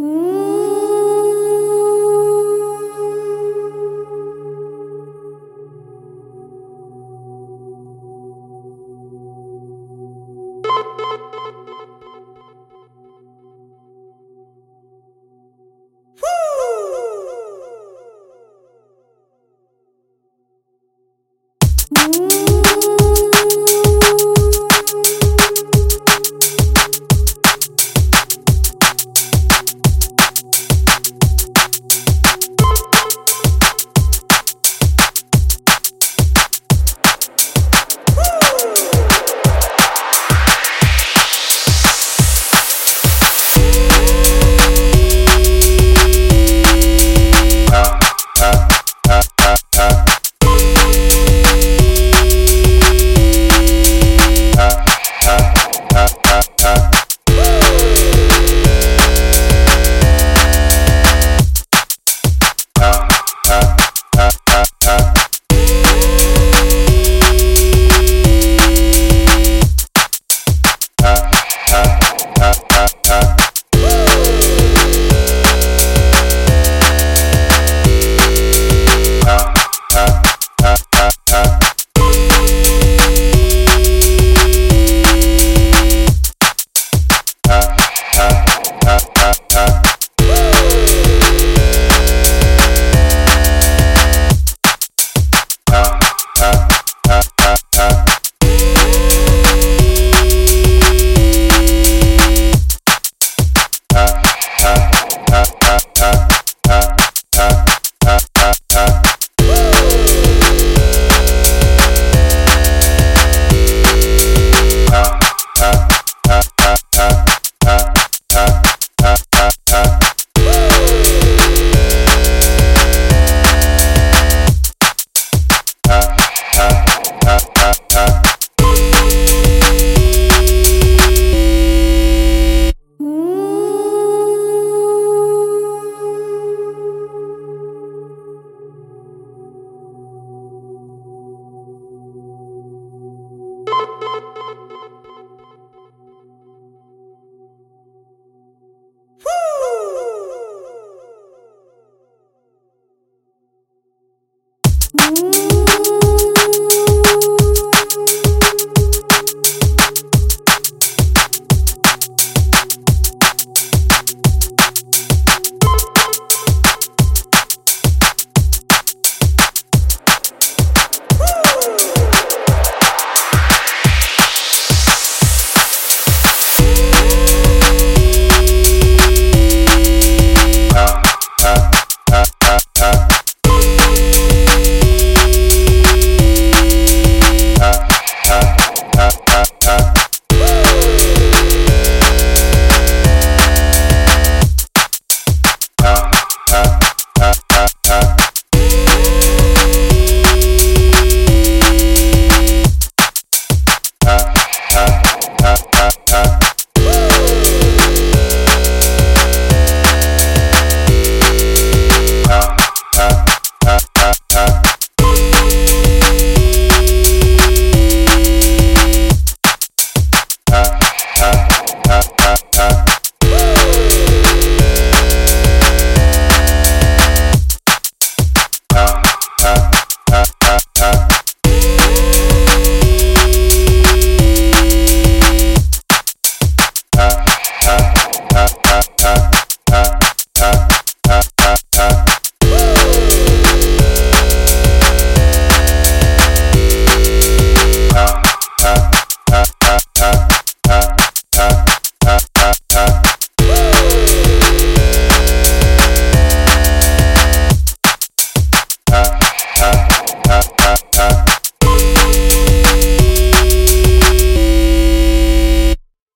Ooh.